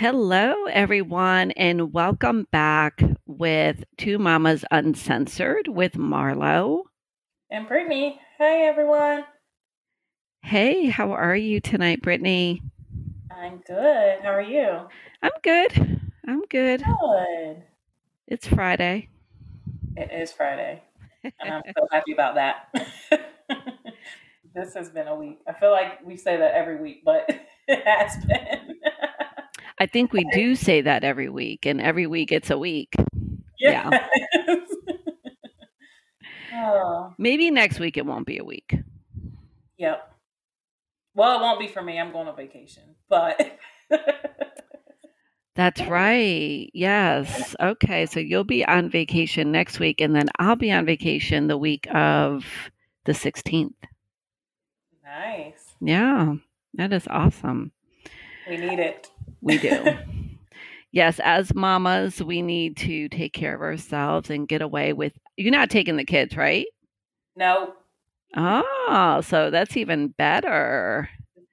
Hello, everyone, and welcome back with Two Mamas Uncensored with Marlo. And Brittany. Hey, everyone. Hey, how are you tonight, Brittany? I'm good. How are you? I'm good. I'm good. Good. It's Friday. It is Friday. And I'm so happy about that. this has been a week. I feel like we say that every week, but it has been. I think we do say that every week, and every week it's a week. Yes. oh, Maybe next week it won't be a week. yep. Well, it won't be for me. I'm going on vacation, but That's right. Yes. Okay. So you'll be on vacation next week, and then I'll be on vacation the week of the 16th. nice. Yeah. That is awesome. We need it. We do. yes. As mamas, we need to take care of ourselves and get away with. You're not taking the kids, right? No, Oh, ah, so that's even better.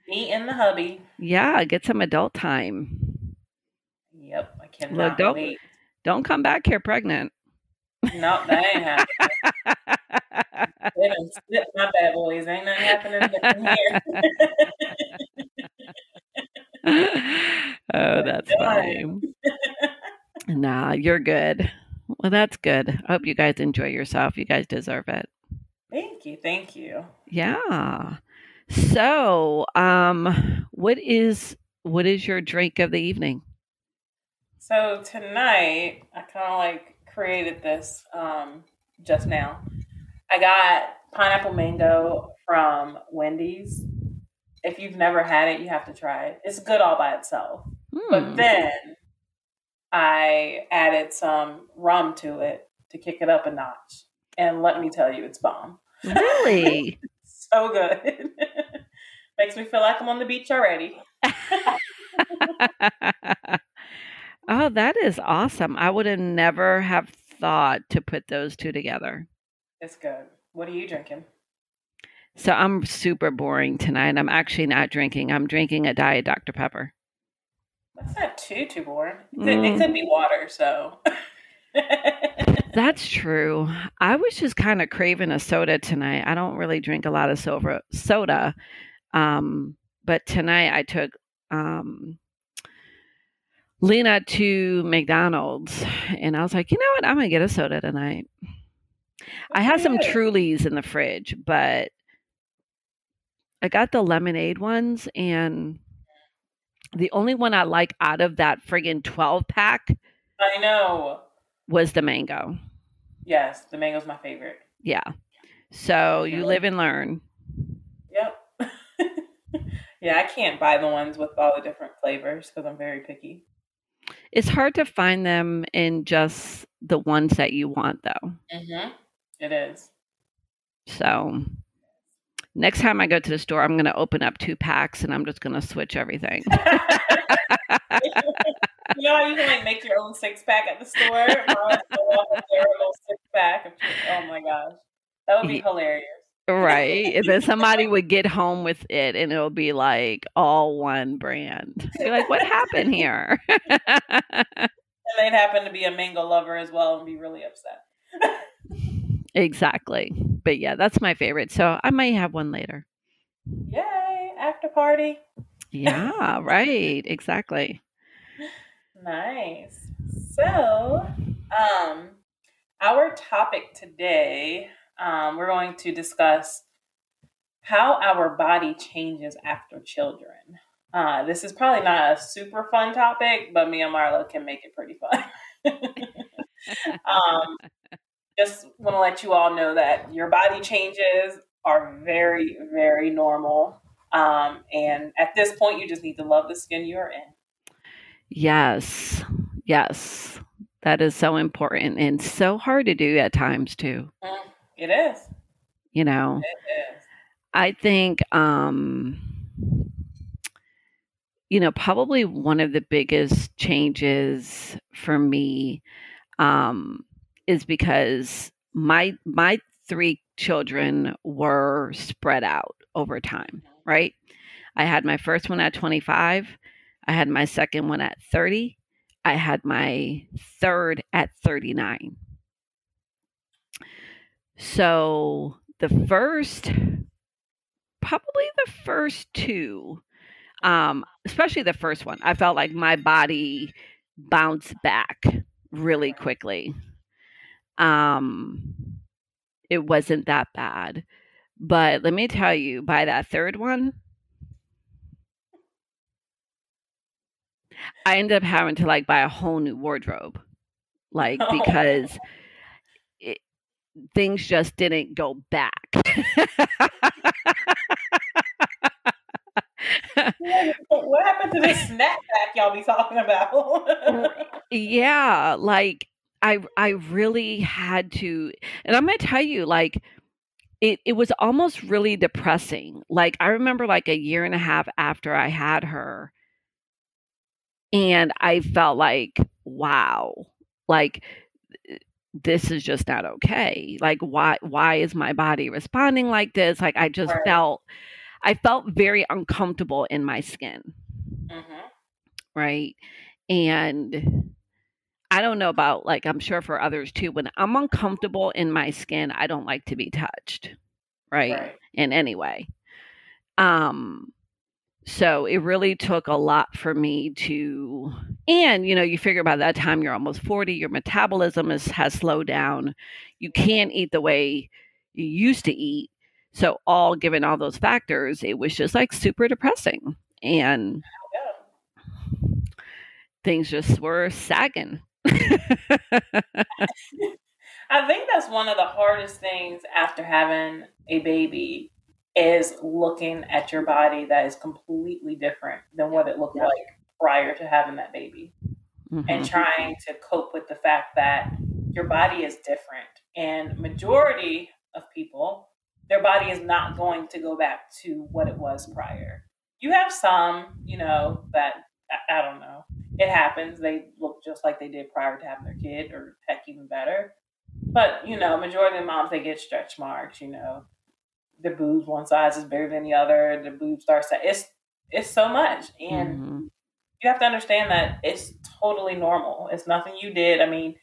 me and the hubby. Yeah. Get some adult time. Yep, I cannot don't- wait. Don't come back here pregnant. No, that ain't happening. They done slipped my bad boys. Ain't nothing happening in here. oh, that's funny. Nah, you're good. Well, that's good. I hope you guys enjoy yourself. You guys deserve it. thank you, thank you. Yeah. So, um, what is what is your drink of the evening? So tonight, I kind of like created this um, just now. I got pineapple mango from Wendy's. If you've never had it, you have to try it. It's good all by itself. Hmm. But then I added some rum to it to kick it up a notch. And let me tell you, it's bomb. really? So good. Makes me feel like I'm on the beach already. oh, that is awesome. I would have never have thought to put those two together. It's good. What are you drinking? So I'm super boring tonight. I'm actually not drinking. I'm drinking a diet Dr. Pepper. That's not too too boring. It could, Mm. it could be water, so. That's true. I was just kind of craving a soda tonight. I don't really drink a lot of soda, soda. Um, but tonight I took um, Lena to McDonald's and I was like, you know what? I'm to get a soda tonight. I have some Trulies in the fridge, but I got the lemonade ones and the only one I like out of that friggin' 12 pack I know. was the mango. Yes, the mango's my favorite. Yeah. So you live and learn. Yep. yeah, I can't buy the ones with all the different flavors because I'm very picky. It's hard to find them in just the ones that you want, though. Mm-hmm. It is. So next time I go to the store, I'm going to open up two packs and I'm just going to switch everything. you know how you can like make your own six pack at the store? Mine is so off of their little six pack. Oh my gosh, that would be hilarious. right. And then somebody would get home with it and it'll be like all one brand. You're like, what happened here? And they'd happen to be a mango lover as well and be really upset. Exactly. But yeah, that's my favorite. So I might have one later. Yay! After party. Yeah, right. Exactly. Nice. So, um, our topic today, um, we're going to discuss how our body changes after children. Uh, this is probably not a super fun topic, but me and Marlo can make it pretty fun. um, just want to let you all know that your body changes are very, very normal. Um, and at this point, you just need to love the skin you're in. Yes. Yes. That is so important and so hard to do at times too. Mm, It is. You know, It is. I think um you know, probably one of the biggest changes for me um is because my my three children were spread out over time, right? I had my first one at 25. I had my second one at 30. I had my third at 39. So the first, probably the first two, um, especially the first one, I felt like my body bounced back really quickly. Um, it wasn't that bad. But let me tell you, by that third one, I ended up having to like buy a whole new wardrobe. Like, Oh. because it, things just didn't go back. what happened to this snapback y'all be talking about? yeah, like I I really had to and I'm going to tell you like it it was almost really depressing. Like I remember like a year and a half after I had her and I felt like wow. Like this is just not okay. Like why why is my body responding like this? Like I just Right. felt I felt very uncomfortable in my skin Mhm. right? And I don't know about like I'm sure for others too. When I'm uncomfortable in my skin, I don't like to be touched, right? Right. In any way. Um so it really took a lot for me to and you know, you figure by that time you're almost 40, your metabolism is has slowed down. You can't eat the way you used to eat. So all given all those factors, it was just like super depressing. And Yeah. things just were sagging. I think that's one of the hardest things after having a baby is looking at your body that is completely different than what it looked Yeah. like prior to having that baby and Mhm. trying to cope with the fact that your body is different and majority of people their body is not going to go back to what it was prior you have some you know that I, I don't know it happens they look just like they did prior to having their kid or heck even better but you know majority of the moms they get stretch marks you know the boobs one size is bigger than the other the boobs start sa- it's it's so much and Mhm. you have to understand that it's totally normal. It's nothing you did. I mean,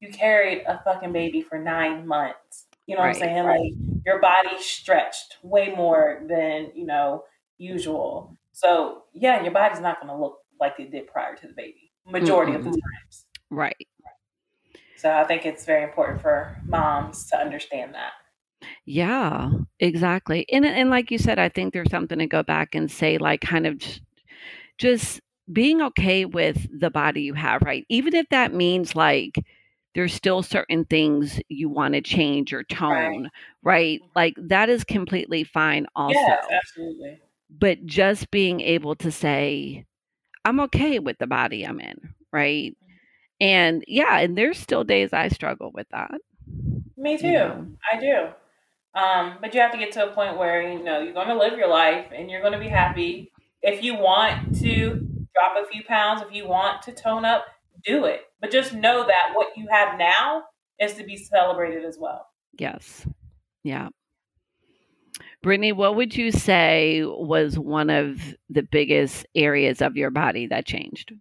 you carried a fucking baby for nine months. You know what I'm Right. saying? Like your body stretched way more than, you know, usual. So yeah, your body's not gonna look like it did prior to the baby. Majority of the times. Right. So I think it's very important for moms to understand that. Yeah, exactly. And and like you said, I think there's something to go back and say like kind of just, being okay with the body you have, right? Even if that means like there's still certain things you want to change your tone, right? Like that is completely fine also. Yes, absolutely. But just being able to say I'm okay with the body I'm in, right? And yeah, and there's still days I struggle with that. Me too. You know. I do. Um, but you have to get to a point where you know you're going to live your life and you're going to be happy. If you want to drop a few pounds, if you want to tone up, do it. But just know that what you have now is to be celebrated as well. Yes. Yeah. Brittany, what would you say was one of the biggest areas of your body that changed?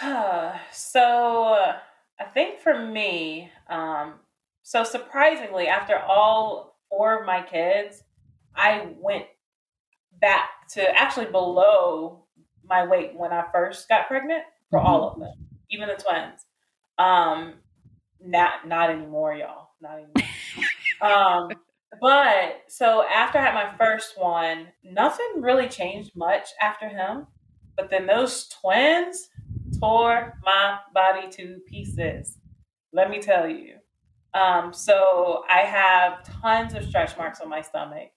so I think for me, um, so surprisingly, after all four of my kids, I went back to actually below my weight when I first got pregnant for all of them, even the twins. Um, not not anymore, y'all. Not anymore. um, but so after I had my first one, nothing really changed much after him. But then those twins tore my body to pieces. Let me tell you. Um, so I have tons of stretch marks on my stomach.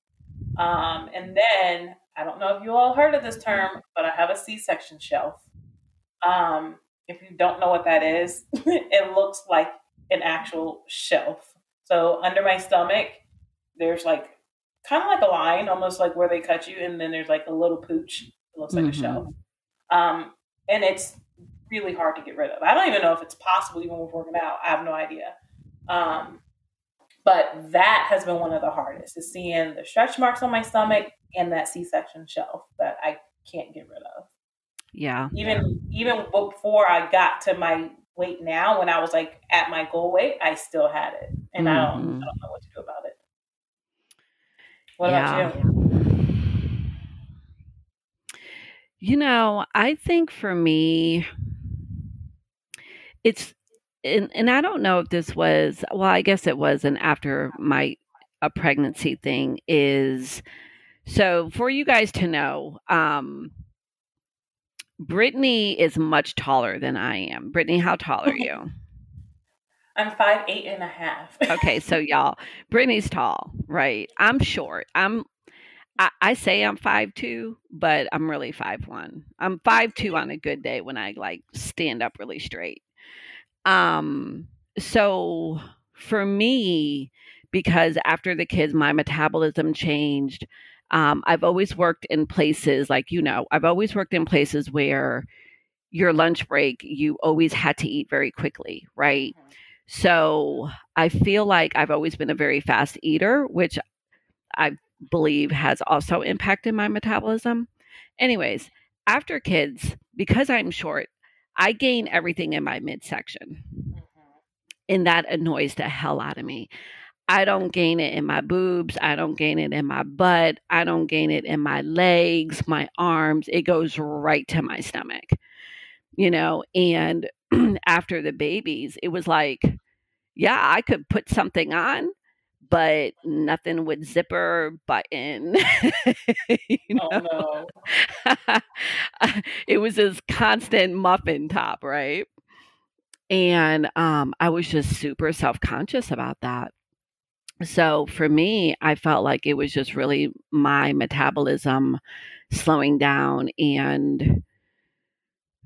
Um, and then I don't know if you all heard of this term, but I have a C-section shelf. Um, if you don't know what that is, it looks like an actual shelf. So under my stomach, there's like kind of like a line, almost like where they cut you, and then there's like a little pooch. It looks like Mhm. a shelf. Um, and it's really hard to get rid of. I don't even know if it's possible even with working out. I have no idea. Um, but that has been one of the hardest is seeing the stretch marks on my stomach and that C-section shelf that I can't get rid of. Yeah. Even even before I got to my weight now, when I was like at my goal weight, I still had it, and mm-hmm. I don't I don't know what to do about it. What yeah. about you? You know, I think for me, it's and, and I don't know if this was well, I guess it was an after my a pregnancy thing is so for you guys to know, um Brittany is much taller than I am. Brittany, how tall are you? I'm five eight and a half. okay, so y'all, Brittany's tall, right? I'm short. I'm I, I, say I'm five two, but I'm really five one. I'm five two on a good day when I like stand up really straight. Um, so for me, because after the kids, my metabolism changed. Um, I've always worked in places like you know, I've always worked in places where your lunch break, you always had to eat very quickly, right? Mm-hmm. So I feel like I've always been a very fast eater, which I believe has also impacted my metabolism. Anyways, after kids, because I'm short, I gain everything in my midsection. Mm-hmm. And that annoys the hell out of me. I don't gain it in my boobs. I don't gain it in my butt. I don't gain it in my legs, my arms. It goes right to my stomach, you know. And after the babies, it was like, yeah, I could put something on, but nothing would zipper button. you know? Oh no. it was this constant muffin top, right? And um, I was just super self conscious about that. So for me, I felt like it was just really my metabolism slowing down and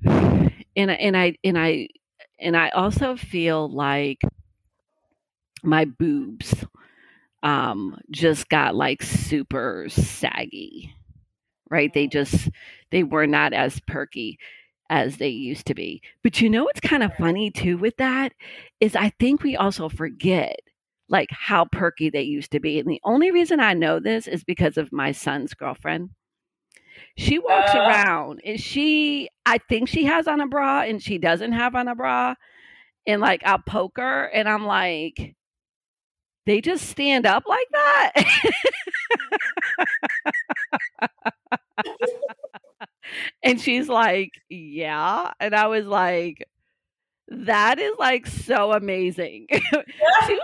and and I and I and I also feel like my boobs um, just got like super saggy, right? They just, they were not as perky as they used to be. But you know what's kind of funny too with that is I think we also forget like how perky they used to be. And the only reason I know this is because of my son's girlfriend. She walks uh, around and she, I think she has on a bra and she doesn't have on a bra. And like I'll poke her and I'm like, they just stand up like that. and she's like, Yeah. And I was like, that is like so amazing. she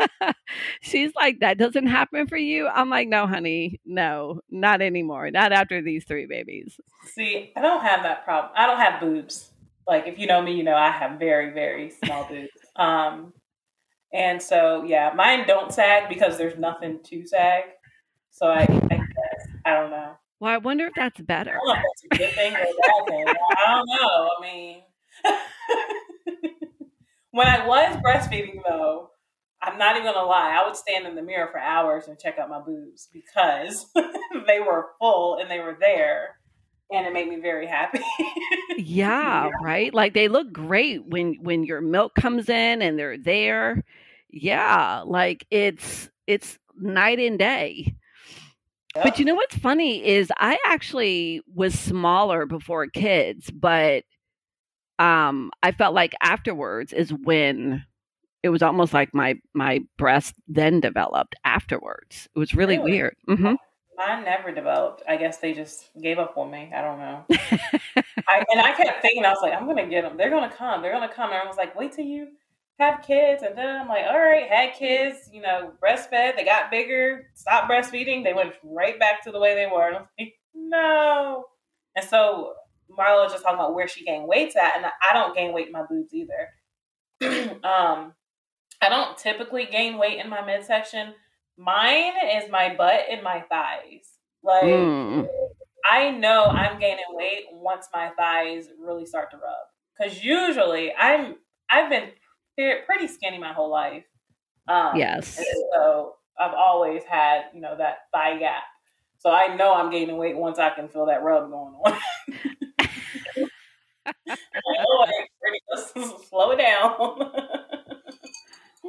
like, she's like, that doesn't happen for you. I'm like, no, honey, no, not anymore. Not after these three babies. See, I don't have that problem. I don't have boobs. Like, if you know me, you know I have very, very small boobs. Um, and so, yeah, mine don't sag because there's nothing to sag. So I, I guess, I don't know. Well, I wonder if that's better. I don't know if that's a good thing or a bad thing. I don't know. I mean, when I was breastfeeding, though, I'm not even gonna lie. I would stand in the mirror for hours and check out my boobs because they were full and they were there, and it made me very happy. yeah, yeah, right. Like they look great when when your milk comes in and they're there. Yeah, like it's it's night and day. Yeah. But you know what's funny is I actually was smaller before kids, but um I felt like afterwards is when it was almost like my my breast then developed afterwards. It was really, really? weird. Mm-hmm. Mine never developed. I guess they just gave up on me. I don't know. I, and I kept thinking, I was like, I'm gonna get them. They're gonna come. They're gonna come. And I was like, wait till you have kids. And then I'm like, all right, had kids. You know, breastfed. They got bigger. Stopped breastfeeding. They went right back to the way they were. And I was like, no. And so Marla was just talking about where she gained weight at, and I don't gain weight in my boobs either. um, I don't typically gain weight in my midsection Mine is my butt and my thighs. Like mm. I know I'm gaining weight once my thighs really start to rub. Cause usually I'm I've been pretty skinny my whole life. Um, yes. So I've always had you know that thigh gap. So I know I'm gaining weight once I can feel that rub going on. slow it down.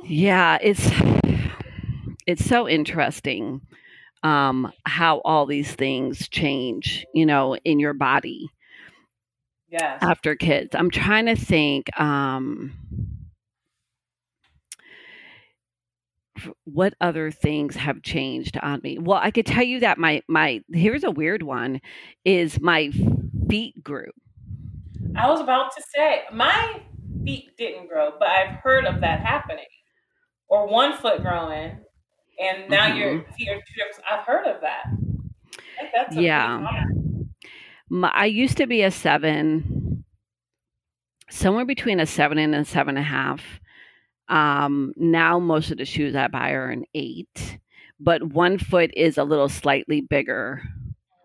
yeah, it's it's so interesting um, how all these things change, you know, in your body. Yes. After kids, I'm trying to think. Um, what other things have changed on me? Well, I could tell you that my my here's a weird one is my feet grew. I was about to say my feet didn't grow, but I've heard of that happening. Or one foot growing, and now mm-hmm. your feet are two I've heard of that. yeah. My, I used to be a seven, somewhere between a seven and a seven and a half. Um, now most of the shoes I buy are an eight, but one foot is a little slightly bigger,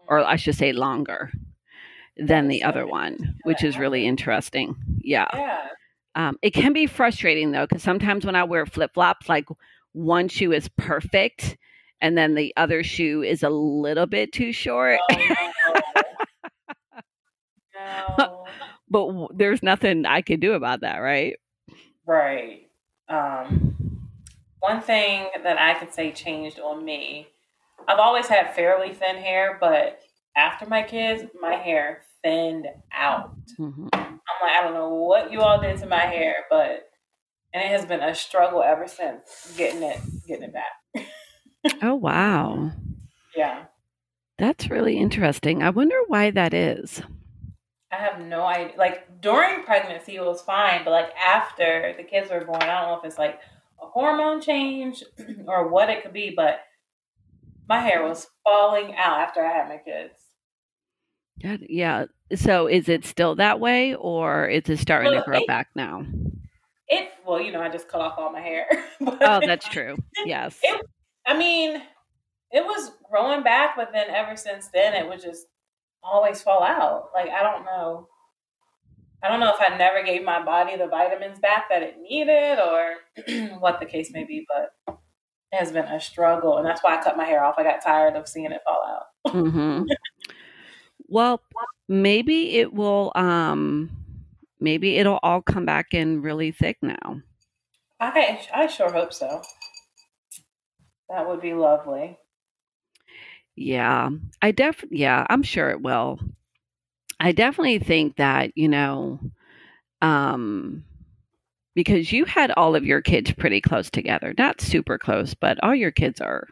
or I should say longer than the other one, which is really interesting. Yeah. Yeah. Um, it can be frustrating though, because sometimes when I wear flip flops, like one shoe is perfect and then the other shoe is a little bit too short. Oh, no. no. but there's nothing I can do about that, right? Right. Um, one thing that I could say changed on me, I've always had fairly thin hair, but after my kids, my hair thinned out. Mm-hmm. I'm like, I don't know what you all did to my hair, but and it has been a struggle ever since getting it getting it back. oh wow. Yeah. That's really interesting. I wonder why that is. I have no idea. Like during pregnancy, it was fine, but like after the kids were born, I don't know if it's like a hormone change or what it could be, but my hair was falling out after I had my kids. Yeah, yeah. So is it still that way, or is it starting well, to grow it, back now? It well, you know, I just cut off all my hair. oh, that's true. Yes. It, I mean, it was growing back, but then ever since then, it would just always fall out. Like I don't know. I don't know if I never gave my body the vitamins back that it needed, or what the case may be, but it has been a struggle, and that's why I cut my hair off. I got tired of seeing it fall out. mm-hmm. Well, maybe it will. Um, maybe it'll all come back in really thick now. I I sure hope so. That would be lovely. Yeah, I def yeah, I'm sure it will. I definitely think that, you know, um because you had all of your kids pretty close together. Not super close, but all your kids are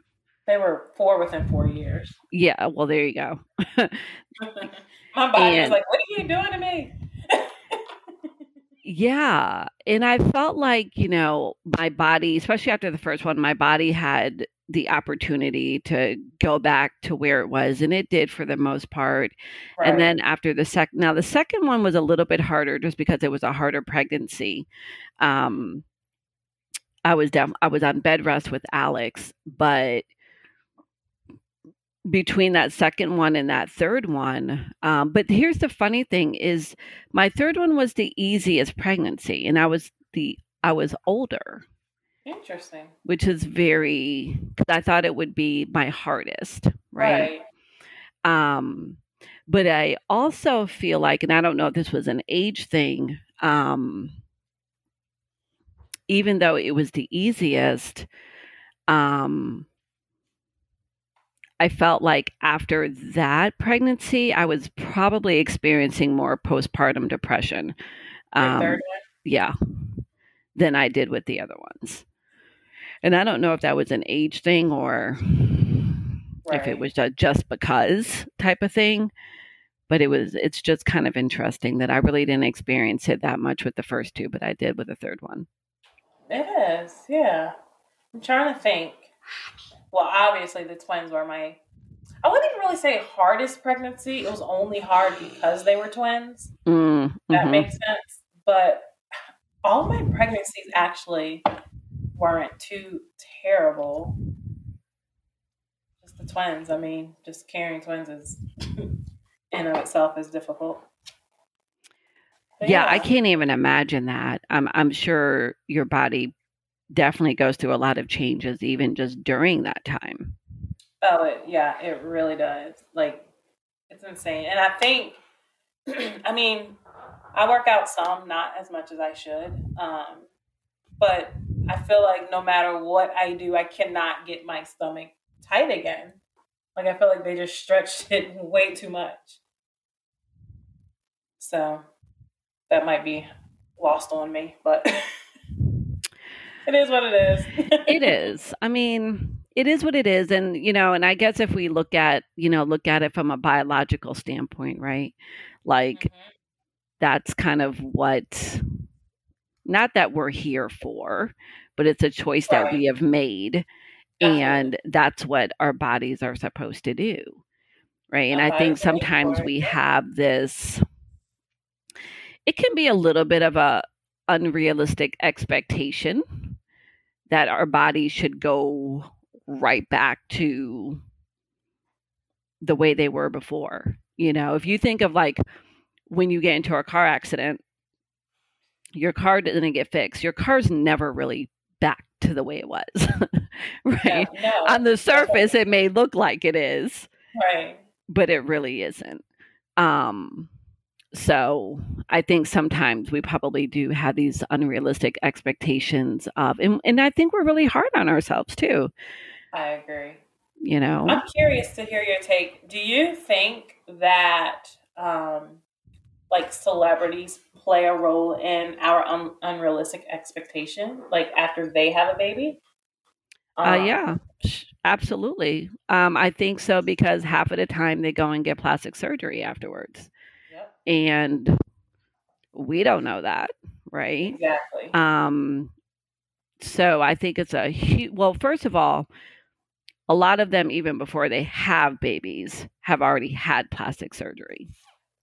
they were four within four years. Yeah, well there you go. My body and, was like, What are you doing to me? yeah. And I felt like, you know, my body, especially after the first one, my body had the opportunity to go back to where it was and it did for the most part right. and then after the second now the second one was a little bit harder just because it was a harder pregnancy um i was def- i was on bed rest with alex but between that second one and that third one um, but here's the funny thing is my third one was the easiest pregnancy and i was the i was older Interesting. Which is very cuz I thought it would be my hardest, right? right? Um but I also feel like and I don't know if this was an age thing, um even though it was the easiest, um I felt like after that pregnancy, I was probably experiencing more postpartum depression. Um, yeah, than I did with the other ones. And I don't know if that was an age thing or right. if it was just because type of thing. But it was, it's just kind of interesting that I really didn't experience it that much with the first two, but I did with the third one. It is, yeah. I'm trying to think. Well, obviously, the twins were my, I wouldn't even really say hardest pregnancy. It was only hard because they were twins. Mm, that mm-hmm. makes sense. But all my pregnancies actually weren't too terrible. Just the twins. I mean, just carrying twins is in of itself is difficult. Yeah, yeah, I can't even imagine that. I'm I'm sure your body definitely goes through a lot of changes even just during that time. Oh, it, yeah, it really does. Like it's insane. And I think I mean, I work out some, not as much as I should. Um, but I feel like no matter what I do, I cannot get my stomach tight again. Like I feel like they just stretched it way too much. So that might be lost on me, but it is what it is. it is. I mean, it is what it is and you know and i guess if we look at you know look at it from a biological standpoint right like mm-hmm. that's kind of what not that we're here for but it's a choice right. that we have made Definitely. and that's what our bodies are supposed to do right and i think sometimes we have this it can be a little bit of a unrealistic expectation that our bodies should go right back to the way they were before. You know, if you think of like when you get into a car accident, your car didn't get fixed. Your car's never really back to the way it was. right? No, no. On the surface it may look like it is. Right. But it really isn't. Um so I think sometimes we probably do have these unrealistic expectations of and, and I think we're really hard on ourselves too. I agree. You know, I'm curious to hear your take. Do you think that um, like celebrities play a role in our un- unrealistic expectation, like after they have a baby? Uh, um, uh, yeah, absolutely. Um, I think so because half of the time they go and get plastic surgery afterwards. And we don't know that, right? Exactly. Um, so I think it's a huge, well, first of all, a lot of them, even before they have babies, have already had plastic surgery.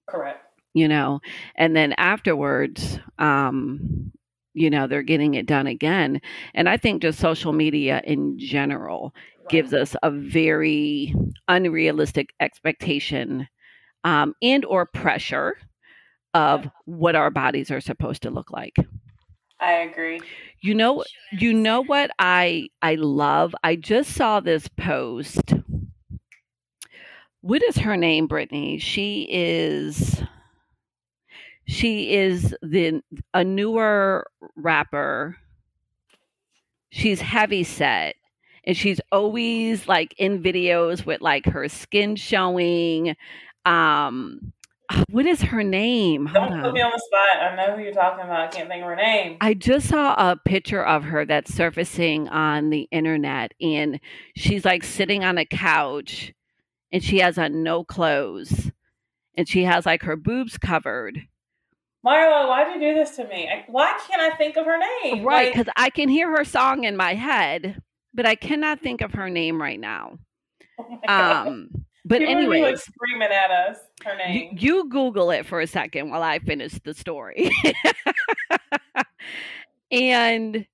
Correct. You know, and then afterwards, um, you know, they're getting it done again. And I think just social media in general right. gives us a very unrealistic expectation um, and or pressure of what our bodies are supposed to look like. I agree. You know you know what I I love? I just saw this post. What is her name, Brittany? She is she is the a newer rapper. She's heavy set and she's always like in videos with like her skin showing um what is her name? Hold Don't put me on the spot. I know who you're talking about. I can't think of her name. I just saw a picture of her that's surfacing on the internet, and she's like sitting on a couch, and she has on no clothes, and she has like her boobs covered. Marla, why'd you do this to me? I, why can't I think of her name? Right, because like, I can hear her song in my head, but I cannot think of her name right now. Oh um, but anyway, like screaming at us her name. You, you Google it for a second while I finish the story. and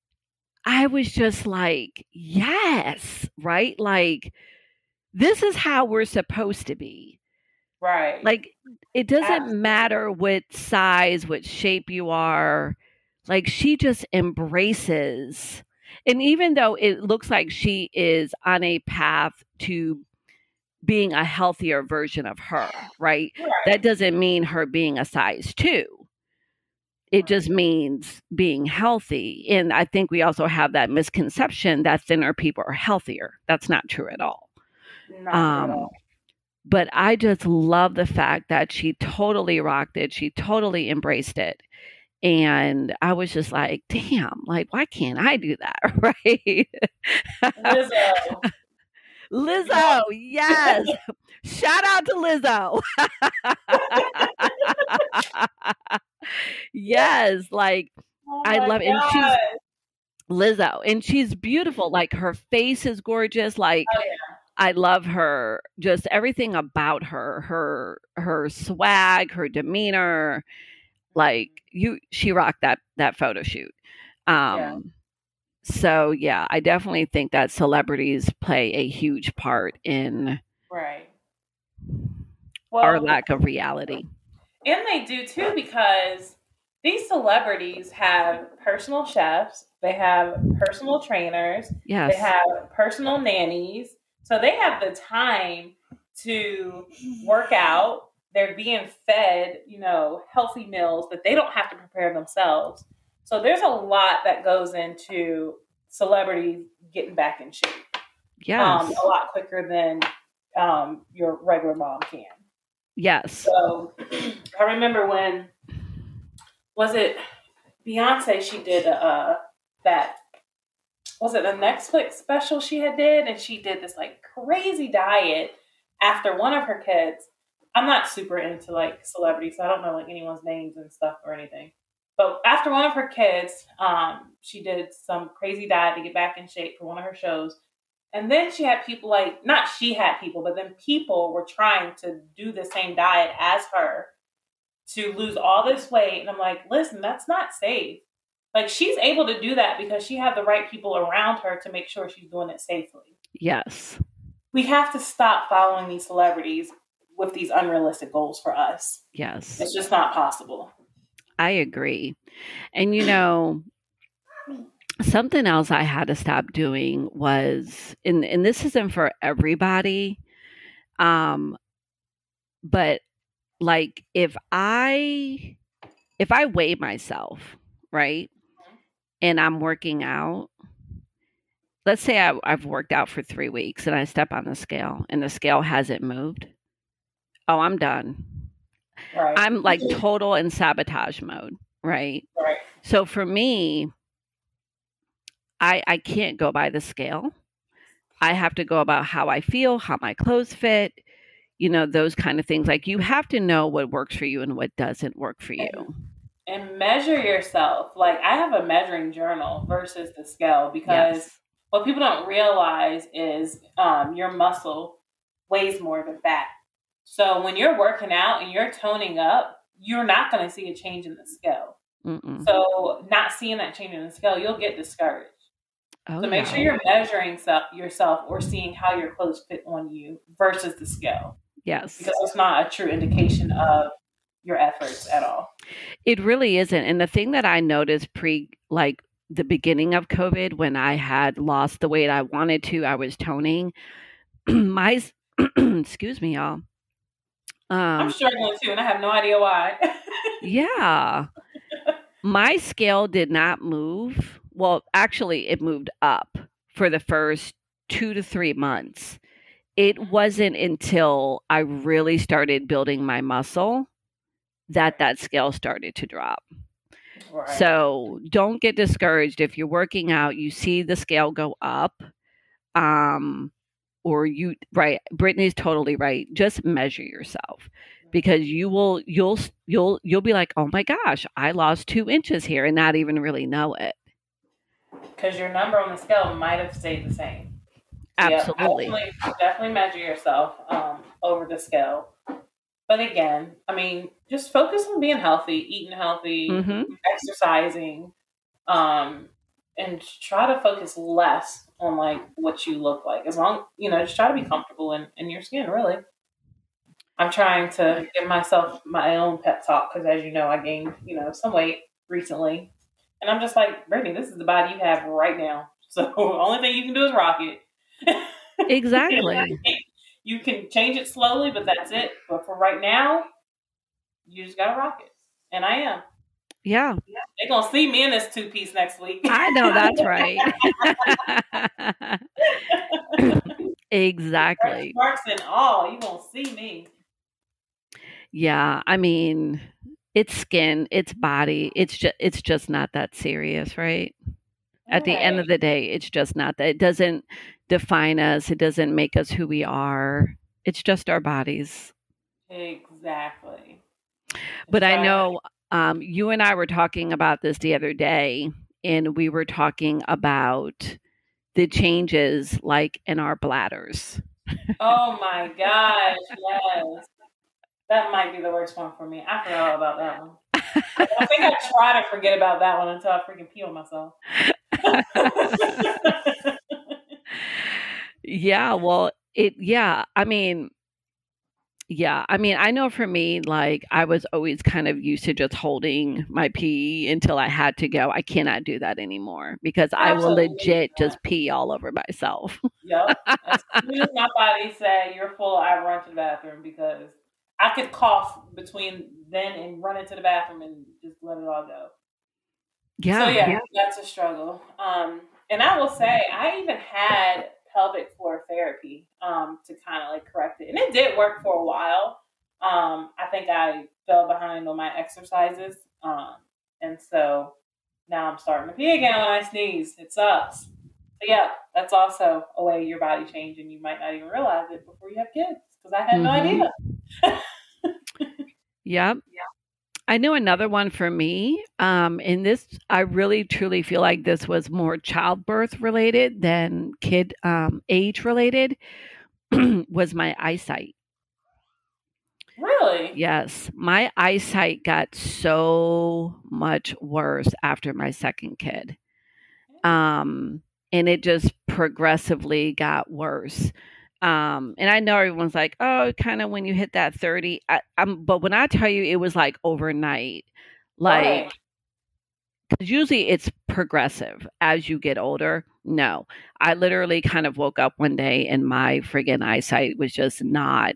I was just like, yes, right? Like, this is how we're supposed to be. Right. Like, it doesn't Absolutely. matter what size, what shape you are. Like, she just embraces. And even though it looks like she is on a path to being a healthier version of her, right? right? That doesn't mean her being a size two. It just means being healthy. And I think we also have that misconception that thinner people are healthier. That's not true at all. Um, at all. But I just love the fact that she totally rocked it. She totally embraced it. And I was just like, damn, like, why can't I do that? Right. Lizzo, yes. Shout out to Lizzo. yes, like oh I love it. And she's Lizzo, and she's beautiful. Like her face is gorgeous. Like oh, yeah. I love her. Just everything about her, her her swag, her demeanor. Like you, she rocked that that photo shoot. Um, yeah. So yeah, I definitely think that celebrities play a huge part in right well, our lack of reality. And they do too because these celebrities have personal chefs, they have personal trainers, yes. they have personal nannies. So they have the time to work out. They're being fed, you know, healthy meals that they don't have to prepare themselves. So there's a lot that goes into celebrities getting back in shape. Yeah, um, a lot quicker than um, your regular mom can. Yes. So I remember when was it Beyonce? She did uh that was it the Netflix special she had did, and she did this like crazy diet after one of her kids. I'm not super into like celebrities, so I don't know like anyone's names and stuff or anything. But after one of her kids, um, she did some crazy diet to get back in shape for one of her shows. And then she had people like, not she had people, but then people were trying to do the same diet as her to lose all this weight. And I'm like, listen, that's not safe. Like she's able to do that because she had the right people around her to make sure she's doing it safely. Yes. We have to stop following these celebrities with these unrealistic goals for us. Yes. It's just not possible. I agree. And you know, something else I had to stop doing was and and this isn't for everybody um but like if I if I weigh myself, right? And I'm working out, let's say I, I've worked out for three weeks and I step on the scale and the scale hasn't moved. Oh, I'm done. Right. I'm like total in sabotage mode, right? right. So for me, I I can't go by the scale. I have to go about how I feel, how my clothes fit, you know, those kind of things. Like you have to know what works for you and what doesn't work for you. And measure yourself. Like I have a measuring journal versus the scale because Yes. what people don't realize is um, your muscle weighs more than fat. So when you're working out and you're toning up, you're not going to see a change in the scale. Mm-mm. So not seeing that change in the scale, you'll get discouraged. Oh, So make yeah. sure you're measuring self, yourself or seeing how your clothes fit on you versus the scale Yes. because it's not a true indication of your efforts at all. It really isn't. And the thing that I noticed pre like the beginning of COVID when I had lost the weight I wanted to, I was toning. my excuse me, y'all. I'm Um struggling too, and I have no idea why. yeah. My scale did not move. Well, actually it moved up for the first 2 to 3 months. It wasn't until I really started building my muscle that that scale started to drop. right. So don't get discouraged if you're working out, you see the scale go up. Um, or you right, Brittany's totally right. Just measure yourself because you will you'll you'll you'll be like, oh my gosh, I lost two inches here and not even really know it. because your number on the scale might have stayed the same. So, yeah, Absolutely. definitely, definitely measure yourself um, over the scale. But again, I mean, just focus on being healthy, eating healthy, hmm exercising, um, and try to focus less on like what you look like. As long you know, just try to be comfortable in, in your skin. Really, I'm trying to give myself my own pep talk because, as you know, I gained you know some weight recently, and I'm just like, Brittany, this is the body you have right now. So the only thing you can do is rock it. Exactly. you can change it slowly, but that's it. But for right now, you just gotta rock it, and I am. Yeah, They're gonna see me in this two piece next week. I know that's right. exactly. Marks and all, you gonna see me. Yeah, I mean, it's skin, it's body. It's just it's just not that serious, right? At the end of the day, it's just not that. It doesn't define us. It doesn't make us who we are. It's just our bodies. exactly. But I know um, you and I were talking about this the other day, and we were talking about the changes like in our bladders. Oh my gosh, yes. That might be the worst one for me. I forgot all about that one. I think I try to forget about that one until I freaking pee on myself. Yeah, well, it yeah, I mean yeah, I mean, I know for me like I was always kind of used to just holding my pee until I had to go. I cannot do that anymore because I will legit just pee all over myself. Yep. As soon as my body said you're full, I run to the bathroom because I could cough between then and run into the bathroom and just let it all go. Yeah. so yeah, that's a struggle. Um, and I will say, I even had pelvic floor therapy um, to kind of like correct it, and it did work for a while. Um, I think I fell behind on my exercises, um, and so now I'm starting to pee again when I sneeze. It sucks. But yeah, that's also a way your body changes, and you might not even realize it before you have kids because I had mm-hmm. no idea. yep. I knew another one for me. Um, and this, I really truly feel like this was more childbirth related than kid um, age related, was my eyesight. Really? Yes. My eyesight got so much worse after my second kid. Um, and it just progressively got worse. Um, and I know everyone's like, oh, kind of when you hit that 30. I, am but when I tell you it was like overnight, like, because usually it's progressive as you get older. No, I literally kind of woke up one day and my friggin' eyesight was just not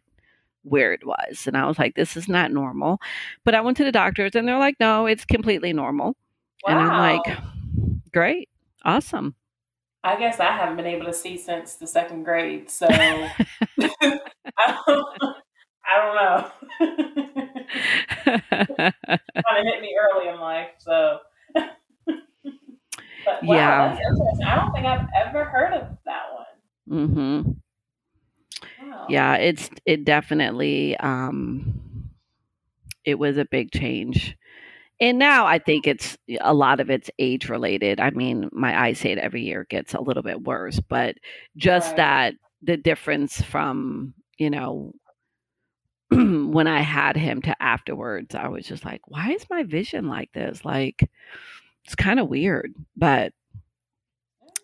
where it was. And I was like, this is not normal. But I went to the doctors and they're like, no, it's completely normal. Wow. And I'm like, great, awesome. I guess I haven't been able to see since the second grade, so I, don't, I don't know. kind of hit me early in life, so. but, wow, yeah, I don't think I've ever heard of that one. Mm-hmm. Wow. Yeah, it's it definitely um, it was a big change and now I think it's a lot of it's age related. I mean, my eyesight every year gets a little bit worse, but just right. that the difference from, you know, when I had him to afterwards, I was just like, why is my vision like this? Like, it's kind of weird, but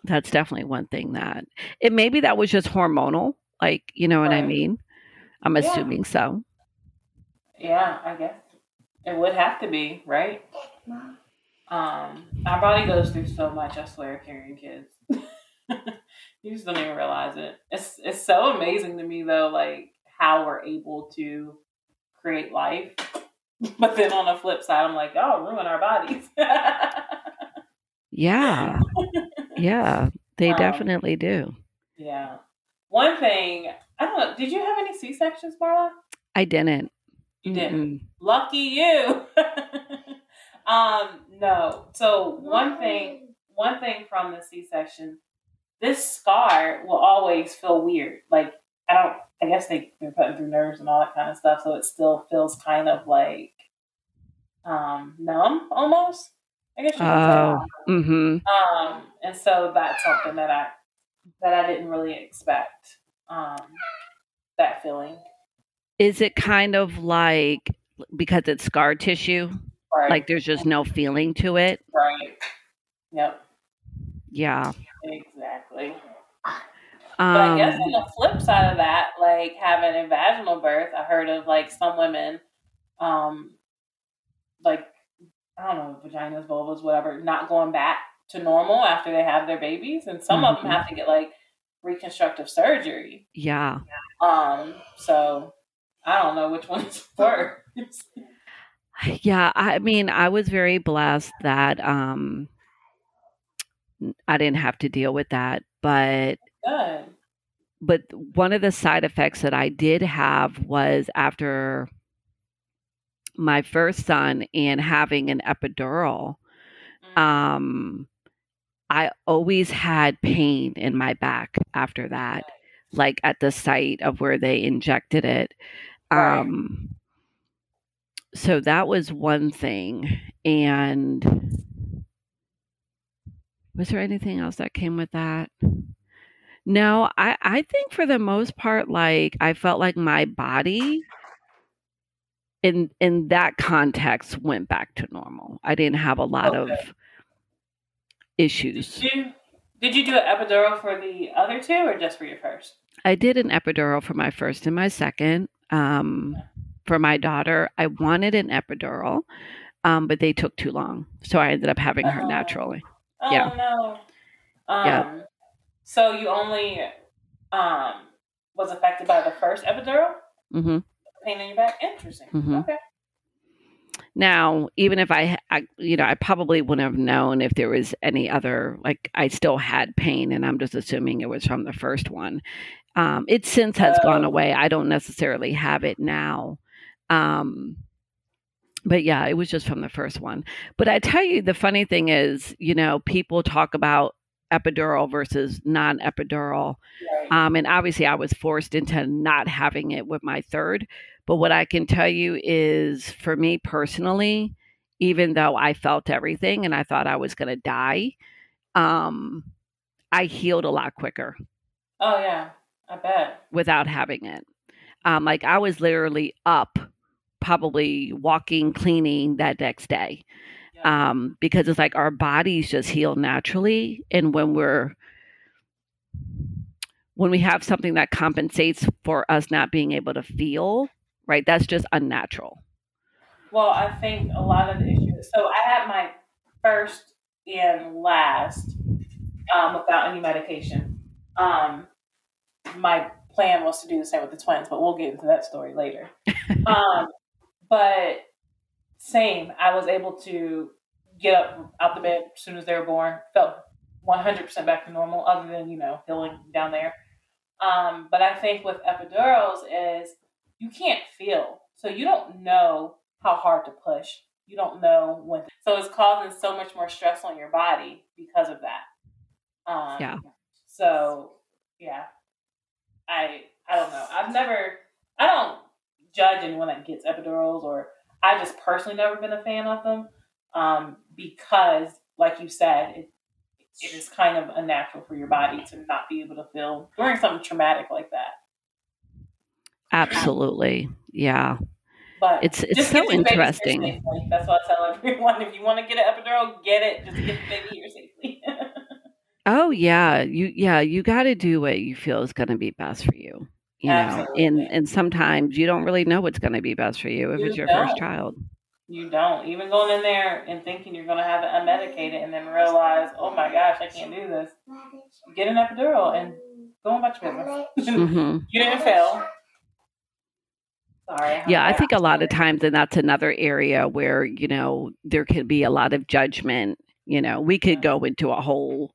that's definitely one thing that it maybe that was just hormonal. Like, you know what right. I mean? I'm yeah. assuming so. Yeah, I guess it would have to be, right? Um, our body goes through so much, I swear, carrying kids. you just don't even realize it. It's it's so amazing to me though, like how we're able to create life. But then on the flip side, I'm like, oh, ruin our bodies. yeah. Yeah. They um, definitely do. Yeah. One thing, I don't know, did you have any C sections, Marla? I didn't. You didn't. Lucky you. um, no. So one thing, one thing from the C-section, this scar will always feel weird. Like I don't. I guess they they're putting through nerves and all that kind of stuff, so it still feels kind of like um numb almost. I guess you can oh, mm-hmm. Um, and so that's something that I that I didn't really expect. Um, that feeling. Is it kind of like because it's scar tissue? Right. Like there's just no feeling to it? Right. Yep. Yeah. Exactly. Um, but I guess on the flip side of that, like having a vaginal birth, I heard of like some women, um, like I don't know, vaginas, vulvas, whatever, not going back to normal after they have their babies, and some mm-hmm. of them have to get like reconstructive surgery. Yeah. Um. So I don't know which one is worse. yeah, I mean, I was very blessed that um I didn't have to deal with that, but Good. but one of the side effects that I did have was after my first son and having an epidural mm-hmm. um I always had pain in my back after that, like at the site of where they injected it. Right. Um, so that was one thing. And was there anything else that came with that? No, I, I think for the most part, like I felt like my body in in that context went back to normal. I didn't have a lot okay. of issues. Did you, did you do an epidural for the other two or just for your first? I did an epidural for my first and my second um, for my daughter. I wanted an epidural, um, but they took too long, so I ended up having her oh. naturally. Oh yeah. no. Um, yeah. So you only um, was affected by the first epidural. Mm-hmm. Pain in your back. Interesting. Mm-hmm. Okay. Now, even if I, I, you know, I probably wouldn't have known if there was any other, like I still had pain, and I'm just assuming it was from the first one. Um, it since has gone Oh. away. I don't necessarily have it now. Um, but yeah, it was just from the first one. But I tell you, the funny thing is, you know, people talk about epidural versus non epidural. Right. Um, and obviously, I was forced into not having it with my third. But what I can tell you is for me personally, even though I felt everything and I thought I was going to die, um, I healed a lot quicker Oh yeah, I bet. without having it. Um, like I was literally up, probably walking, cleaning that next day Yeah. um, because it's like our bodies just heal naturally, and when we're when we have something that compensates for us not being able to feel, right? That's just unnatural. Well, I think a lot of the issues. So I had my first and last um, without any medication. Um, my plan was to do the same with the twins, but we'll get into that story later. um, but same, I was able to get up out the bed as soon as they were born. Felt 100% back to normal, other than you know healing down there. Um, but I think with epidurals is you can't feel, so you don't know how hard to push. You don't know when, so it's causing so much more stress on your body because of that. Um, Yeah. So yeah, I I don't know. I've never I don't judge anyone that gets epidurals, or I just personally never been a fan of them um, because, like you said, it it is kind of unnatural for your body to not be able to feel during something traumatic like that. Absolutely, yeah. But It's it's so get your baby here interesting. That's what I tell everyone. If you want to get an epidural, get it. Just get the baby here safely. Oh yeah, you yeah you got to do what you feel is going to be best for you. You know, and and sometimes you don't really know what's going to be best for you if You it's your first don't. child. you don't even going in there and thinking you're going to have it unmedicated, and then realize, oh my gosh, I can't do this. Get an epidural and go on about your business. hmm you didn't fail. Sorry. Yeah, I think a lot of times, and that's another area where, you know, there could be a lot of judgment. You know, we could go into a whole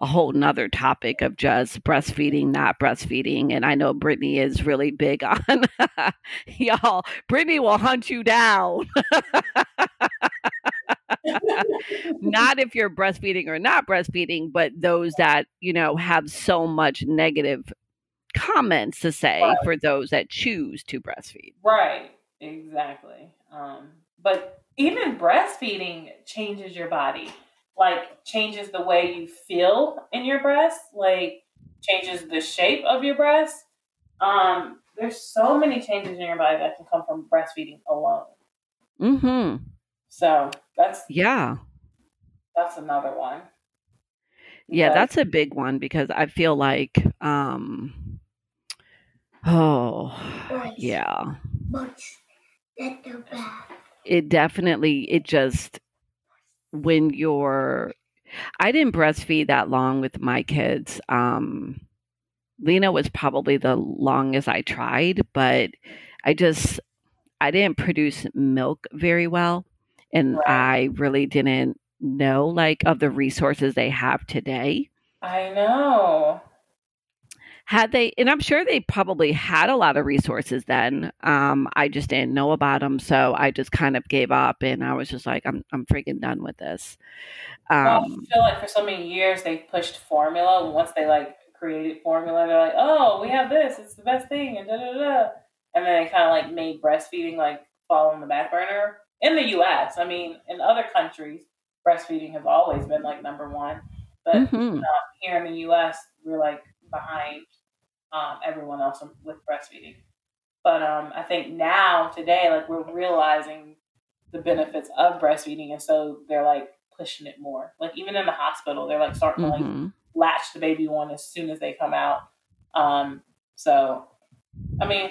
a whole nother topic of just breastfeeding, not breastfeeding. And I know Brittany is really big on y'all. Brittany will hunt you down. not if you're breastfeeding or not breastfeeding, but those that, you know, have so much negative comments to say Right. for those that choose to breastfeed. Right. Exactly. Um, but even breastfeeding changes your body. Like changes the way you feel in your breast. Like changes the shape of your breast. Um, there's so many changes in your body that can come from breastfeeding alone. Mm-hmm. So that's Yeah. that's another one. Yeah, Because- that's a big one because I feel like um oh yeah. It definitely it just when you're I didn't breastfeed that long with my kids. Um Lena was probably the longest I tried, but I just I didn't produce milk very well and Right. I really didn't know like of the resources they have today. I know. Had they and i'm sure they probably had a lot of resources then um i just didn't know about them so i just kind of gave up and i was just like i'm i'm freaking done with this Well, I um feel like for so many years they pushed formula. Once they like created formula, they're like, "Oh, we have this; it's the best thing," and da da da. And then they kind of like made breastfeeding like fall on the back burner in the U.S. I mean, in other countries, breastfeeding has always been like number one, but mhm. um, here in the U.S., we're like behind um, everyone else with breastfeeding. But um, I think now today, like we're realizing the benefits of breastfeeding, and so they're like pushing it more. Like even in the hospital, they're like starting to like Mhm. latch the baby on as soon as they come out. Um, so, I mean,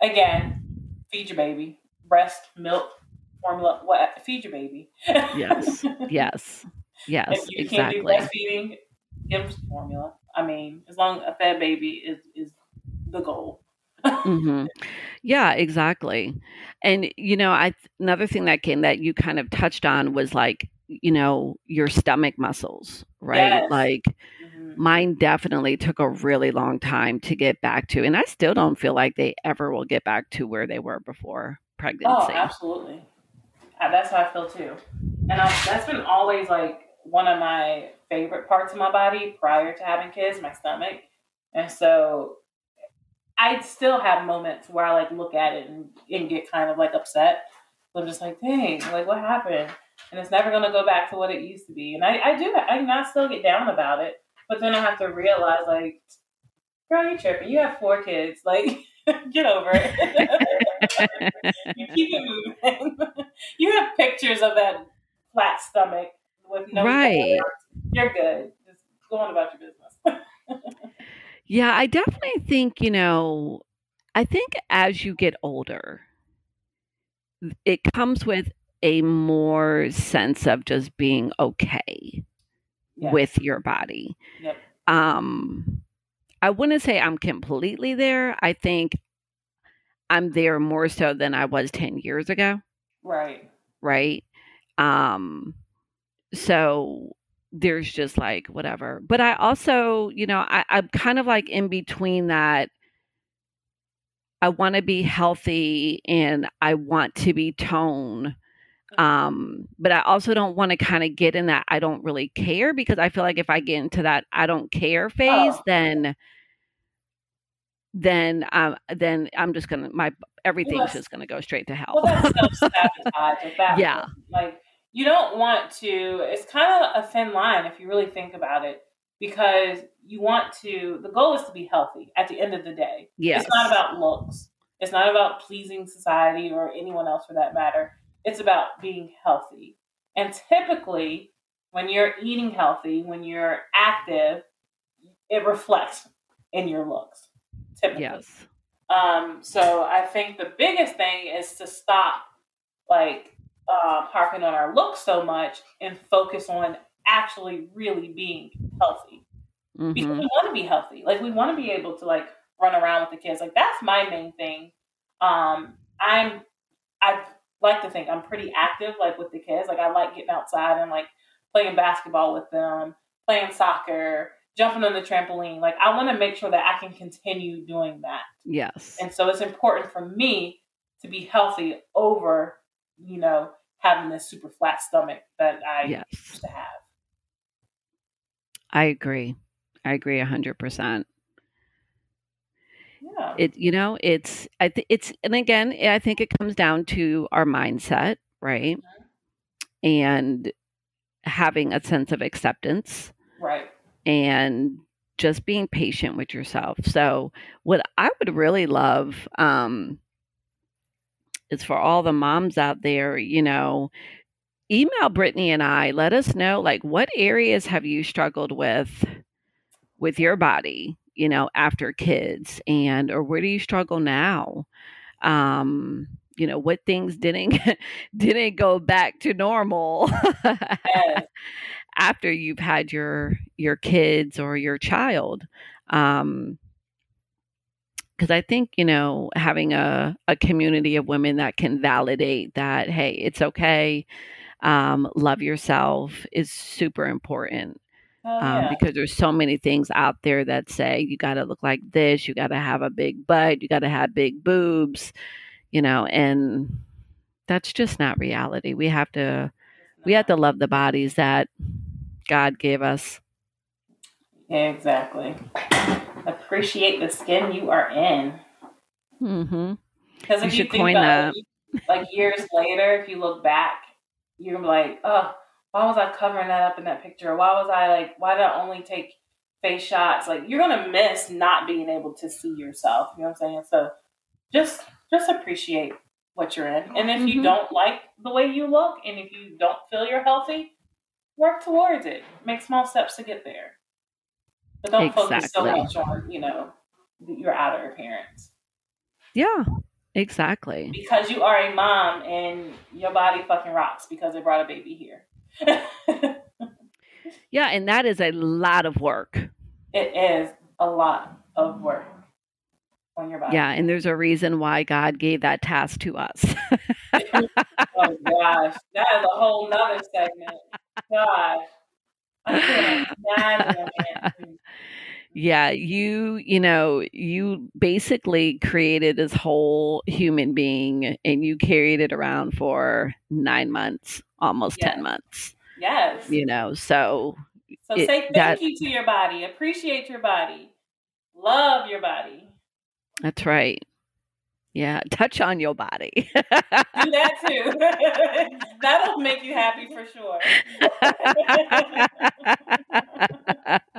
again, feed your baby, breast, milk, formula, what? Feed your baby. yes yes yes if you exactly can't do breastfeeding, give them formula. I mean, as long as a fed baby is is the goal. hmm Yeah, exactly. And you know, I another thing that came that you kind of touched on was like, you know, your stomach muscles, right? Yes. Like hmm mine definitely took a really long time to get back to, and I still don't feel like they ever will get back to where they were before pregnancy. Oh, absolutely. That's how I feel too. And I, that's been always like one of my favorite parts of my body prior to having kids, my stomach. And so I still have moments where I like look at it and, and get kind of like upset. I'm just like, dang, like what happened? And it's never gonna go back to what it used to be. And I, I do I I still get down about it, but then I have to realize like, girl, you're tripping. You have four kids. Like, get over it. you keep it moving. you have pictures of that flat stomach with no Right. You're good. Just go on about your business. Yeah, I definitely think, you know, I think as you get older, it comes with a more sense of just being okay yes. with your body. Yep. Um, I wouldn't say I'm completely there. I think I'm there more so than I was 10 years ago, Right. right? Um, so there's just like whatever. But I also, you know, I, I'm kind of like in between that. I want to be healthy and I want to be toned. Um, but I also don't want to kind of get in that I don't really care because I feel like if I get into that I don't care phase, Oh, then then um then I'm just gonna my everything's just gonna go straight to well, hell. that's self sabotage yeah. Like you don't want to. It's kind of a thin line if you really think about it, because you want to. The goal is to be healthy. At the end of the day, it's not about looks. It's not about pleasing society or anyone else for that matter. It's about being healthy. And typically, when you're eating healthy, when you're active, it reflects in your looks. Typically. Yes. Um, so I think the biggest thing is to stop like uh, harping on our looks so much and focus on actually really being healthy because Mhm. we want to be healthy. Like we want to be able to like run around with the kids. Like that's my main thing. Um, I'm I like to think I'm pretty active like with the kids. Like I like getting outside and like playing basketball with them, playing soccer, jumping on the trampoline. Like I want to make sure that I can continue doing that. Yes. And so it's important for me to be healthy over, you know, having this super flat stomach that I Yes. used to have. I agree. I agree 100%. Yeah. It you know, it's I think it's and again, I think it comes down to our mindset, right? And having a sense of acceptance Right. and just being patient with yourself. So, what I would really love um, is for all the moms out there, you know, email Brittany and I. Let us know, like, what areas have you struggled with with your body, you know, after kids, and or where do you struggle now? Um, you know, what things didn't didn't go back to normal after you've had your your kids or your child um because i think you know having a, a community of women that can validate that hey it's okay um love yourself is super important Oh um because there's so many things out there that say you got to look like this you got to have a big butt you got to have big boobs you know and that's just not reality we have to we have to love the bodies that God gave us. Exactly. Appreciate the skin you are in. Mm-hmm. Because if you should think about that. like years later, if you look back, you're gonna be like, oh, why was I covering that up in that picture? Why was I like, why did I only take face shots? Like you're gonna miss not being able to see yourself. You know what I'm saying? So just just appreciate what you're in. And if you hmm don't like the way you look and if you don't feel you're healthy, work towards it. Make small steps to get there. But don't focus so much on, you know, your outer appearance. Yeah, exactly. Because you are a mom and your body fucking rocks because they brought a baby here. Yeah, and that is a lot of work. it is a lot of work. on your body. Yeah, and there's a reason why God gave that task to us. oh gosh, that is a whole nother segment. Gosh. I can't imagine it. yeah, mm-hmm. you, you know, you basically created this whole human being and you carried it around for nine months, almost Yes. 10 months, Yes. you know, so So it- say thank that- you to your body. Appreciate your body. Love your body. that's right. Yeah, touch on your body. Do that too. That'll make you happy for sure.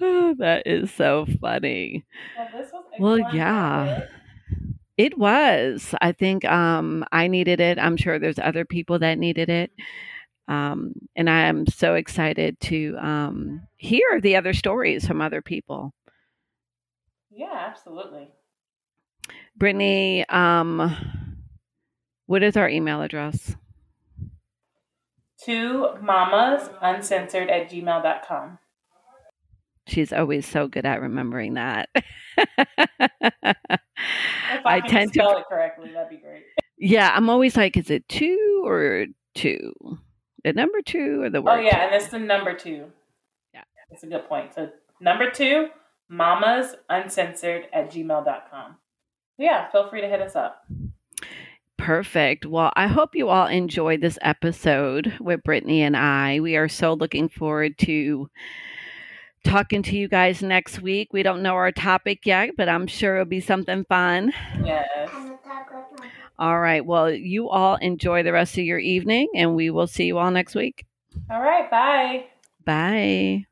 that is so funny. well, this was Well, yeah. topic. It was. I think um, I needed it. I'm sure there's other people that needed it. Um, and I am so excited to um, hear the other stories from other people. Yeah, absolutely. Brittany, um, what is our email address? Two mamas uncensored at gmail.com. She's always so good at remembering that. If I, I tend to spell it correctly, that'd be great. Yeah, I'm always like, is it two or two? The number two or the word? Oh, yeah, two? and it's the number two. Yeah. That's a good point. So, number two, mamas uncensored at gmail.com. Yeah, feel free to hit us up. Perfect. Well, I hope you all enjoyed this episode with Brittany and I. We are so looking forward to talking to you guys next week. We don't know our topic yet, but I'm sure it'll be something fun. Yes. All right. Well, you all enjoy the rest of your evening, and we will see you all next week. All right, bye. Bye.